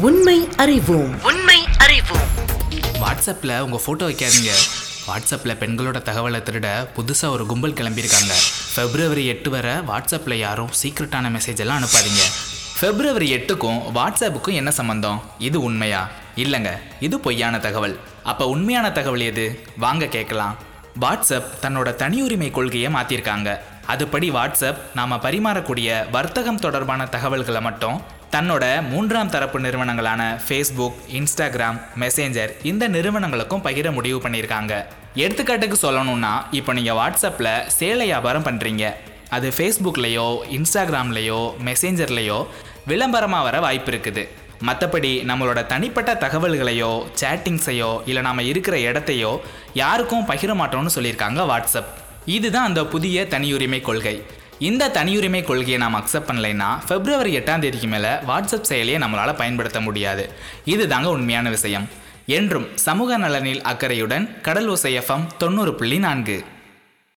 உண்மை அறிவோம். உண்மை அறிவோம். வாட்ஸ்அப்பில் உங்கள் ஃபோட்டோ வைக்காதீங்க. வாட்ஸ்அப்பில் பெண்களோட தகவலை திருட புதுசாக ஒரு கும்பல் கிளம்பியிருக்காங்க. ஃபெப்ரவரி எட்டு வரை வாட்ஸ்அப்பில் யாரும் சீக்ரெட்டான மெசேஜ் எல்லாம் அனுப்பாதீங்க. ஃபெப்ரவரி எட்டுக்கும் வாட்ஸ்அப்புக்கும் என்ன சம்மந்தம் இது உண்மையா? இல்லைங்க இது பொய்யான தகவல். அப்போ உண்மையான தகவல் எது? வாங்க கேட்கலாம். வாட்ஸ்அப் தன்னோட தனியுரிமை கொள்கையை மாற்றிருக்காங்க அதுபடி வாட்ஸ்அப் நாம் பரிமாறக்கூடிய வர்த்தகம் தொடர்பான தகவல்களை மட்டும் தன்னோட மூன்றாம் தரப்பு நிறுவனங்களான ஃபேஸ்புக் இன்ஸ்டாகிராம் மெசேஞ்சர் இந்த நிறுவனங்களுக்கும் பகிர முடிவு பண்ணியிருக்காங்க. எடுத்துக்காட்டுக்கு சொல்லணும்னா இப்போ நீங்கள் வாட்ஸ்அப்பில் சேலை வியாபாரம் பண்ணுறீங்க அது ஃபேஸ்புக்லேயோ இன்ஸ்டாகிராம்லேயோ மெசேஞ்சர்லேயோ விளம்பரமாக வர வாய்ப்பு இருக்குது. மற்றபடி நம்மளோட தனிப்பட்ட தகவல்களையோ சேட்டிங்ஸையோ இல்லை நாம் இருக்கிற இடத்தையோ யாருக்கும் பகிர மாட்டோம்னு சொல்லியிருக்காங்க வாட்ஸ்அப் இதுதான் அந்த புதிய தனியுரிமை கொள்கை. இந்த தனியுரிமை கொள்கையை நாம் அக்செப்ட் பண்ணலைன்னா பிப்ரவரி எட்டாம் தேதிக்கு மேலே வாட்ஸ்அப் செயலியை நம்மளால் பயன்படுத்த முடியாது. இதுதாங்க உண்மையான விஷயம். என்றும் சமூக நலனில் அக்கறையுடன் கடல் ஓசை எஃப்எம் தொண்ணூறு புள்ளி நான்கு.